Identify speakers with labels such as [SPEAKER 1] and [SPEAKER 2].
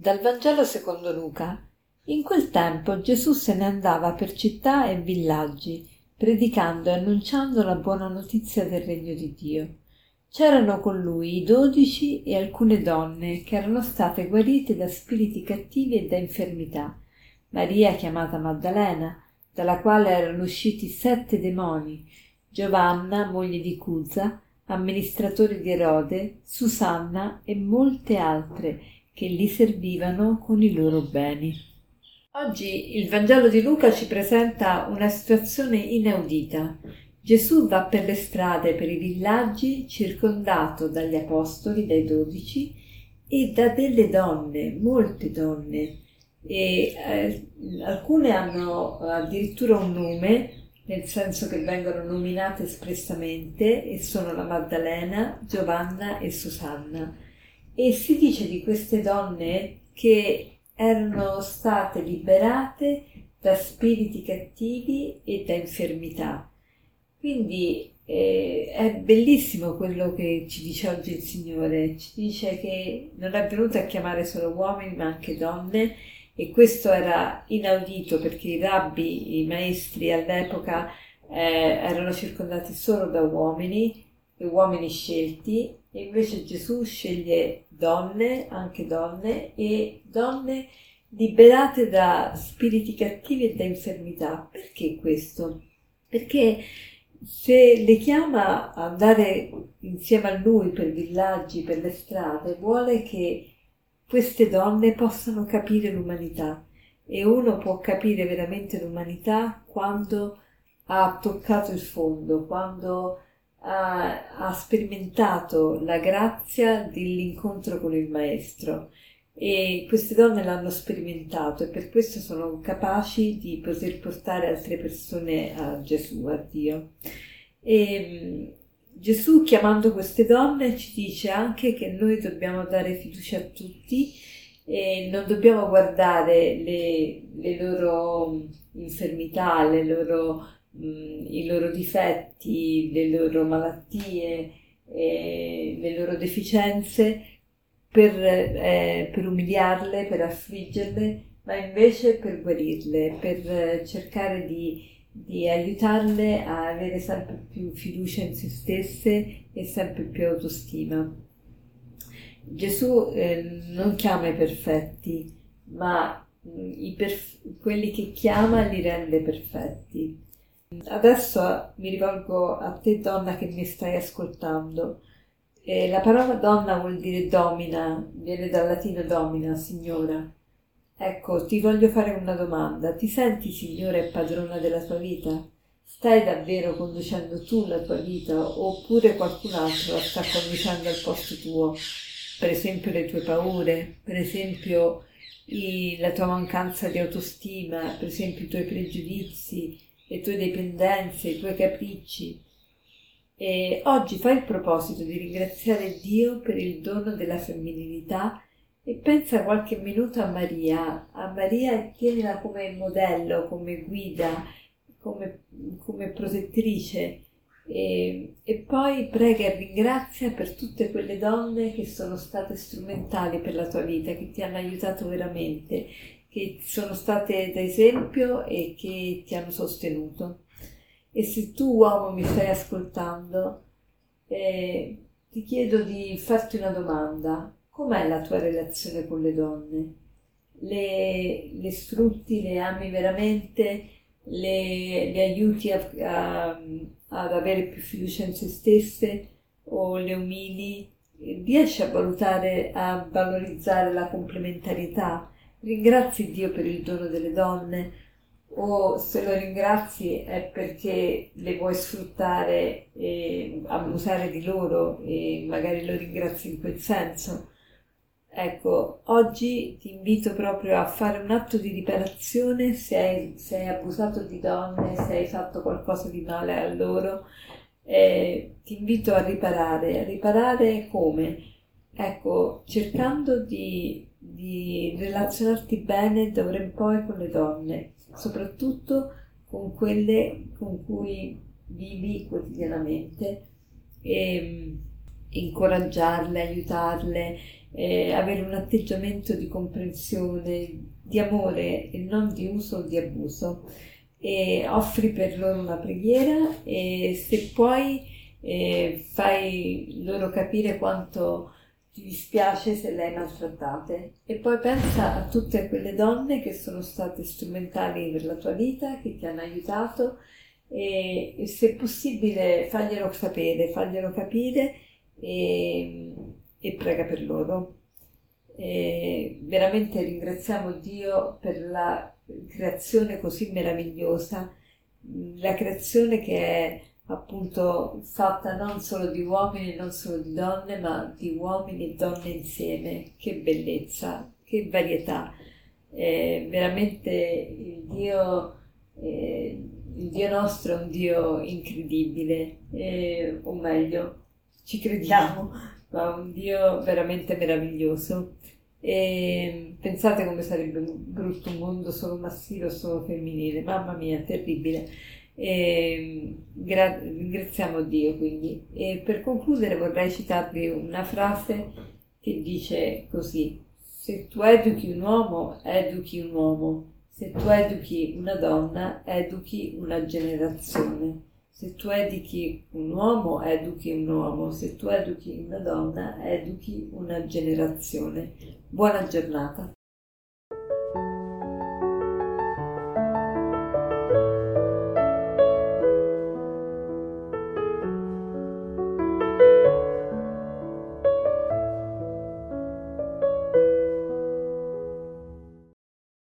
[SPEAKER 1] Dal Vangelo secondo Luca. In quel tempo Gesù se ne andava per città e villaggi, predicando e annunciando la buona notizia del regno di Dio. C'erano con lui i dodici e alcune donne che erano state guarite da spiriti cattivi e da infermità. Maria, chiamata Maddalena, dalla quale erano usciti sette demoni, Giovanna, moglie di Cuza, amministratore di Erode, Susanna e molte altre che li servivano con i loro beni. Oggi il Vangelo di Luca ci presenta una situazione inaudita. Gesù va per le strade, per i villaggi, circondato dagli apostoli, dai dodici, e da delle donne, molte donne, e eh, alcune hanno addirittura un nome, nel senso che vengono nominate espressamente, e sono la Maddalena, Giovanna e Susanna e si dice di queste donne che erano state liberate da spiriti cattivi e da infermità. Quindi eh, è bellissimo quello che ci dice oggi il Signore, ci dice che non è venuto a chiamare solo uomini ma anche donne. E questo era inaudito perché i rabbi, i maestri all'epoca eh, erano circondati solo da uomini e uomini scelti e invece Gesù sceglie donne, anche donne, e donne liberate da spiriti cattivi e da infermità. Perché questo? Perché se le chiama a andare insieme a lui per villaggi, per le strade, vuole che queste donne possano capire l'umanità e uno può capire veramente l'umanità quando ha toccato il fondo, quando ha, ha sperimentato la grazia dell'incontro con il Maestro e queste donne l'hanno sperimentato e per questo sono capaci di poter portare altre persone a Gesù, a Dio. E Gesù chiamando queste donne ci dice anche che noi dobbiamo dare fiducia a tutti e non dobbiamo guardare le, le loro infermità, le loro i loro difetti, le loro malattie, eh, le loro deficienze per, eh, per umiliarle, per affliggerle, ma invece per guarirle, per cercare di, di aiutarle a avere sempre più fiducia in se stesse e sempre più autostima. Gesù eh, non chiama i perfetti, ma i perf- quelli che chiama li rende perfetti. Adesso mi rivolgo a te donna che mi stai ascoltando. E la parola donna vuol dire domina, viene dal latino domina, signora. Ecco, ti voglio fare una domanda. Ti senti signora e padrona della tua vita? Stai davvero conducendo tu la tua vita oppure qualcun altro la sta conducendo al posto tuo? Per esempio le tue paure, per esempio i, la tua mancanza di autostima, per esempio i tuoi pregiudizi, le tue dipendenze, i tuoi capricci. E oggi fai il proposito di ringraziare Dio per il dono della femminilità e pensa qualche minuto a Maria, a Maria e tienila come modello, come guida, come, come protettrice. E, e, poi prega e ringrazia per tutte quelle donne che sono state strumentali per la tua vita, che ti hanno aiutato veramente che sono state d'esempio e che ti hanno sostenuto. E se tu uomo mi stai ascoltando, eh, ti chiedo di farti una domanda. Com'è la tua relazione con le donne? Le, le sfrutti, le ami veramente? Le, le aiuti a, a, ad avere più fiducia in se stesse o le umili? Riesci a valutare, a valorizzare la complementarietà? Ringrazi Dio per il dono delle donne o se lo ringrazi è perché le vuoi sfruttare e abusare di loro e magari lo ringrazi in quel senso. Ecco, oggi ti invito proprio a fare un atto di riparazione se hai, se hai abusato di donne, se hai fatto qualcosa di male a loro. Eh, ti invito a riparare. A riparare come? Ecco, cercando di di relazionarti bene da ora in poi con le donne, soprattutto con quelle con cui vivi quotidianamente e mm, incoraggiarle, aiutarle eh, avere un atteggiamento di comprensione, di amore e non di uso o di abuso. E offri per loro una preghiera e se puoi eh, fai loro capire quanto ti dispiace se le hai maltrattate e poi pensa a tutte quelle donne che sono state strumentali per la tua vita, che ti hanno aiutato e, e se possibile faglielo sapere, faglielo capire e, e prega per loro. E veramente ringraziamo Dio per la creazione così meravigliosa, la creazione che è appunto fatta non solo di uomini, non solo di donne, ma di uomini e donne insieme. Che bellezza, che varietà. Eh, veramente il Dio, eh, il Dio nostro è un Dio incredibile, eh, o meglio, ci crediamo, ma un Dio veramente meraviglioso. E pensate come sarebbe brutto un mondo solo maschile o solo femminile, mamma mia, terribile. E, gra- ringraziamo Dio quindi. E per concludere vorrei citarvi una frase che dice così: Se tu educhi un uomo, educhi un uomo. Se tu educhi una donna, educhi una generazione. Se tu educhi un uomo, educhi un uomo. Se tu educhi una donna, educhi una generazione. Buona giornata.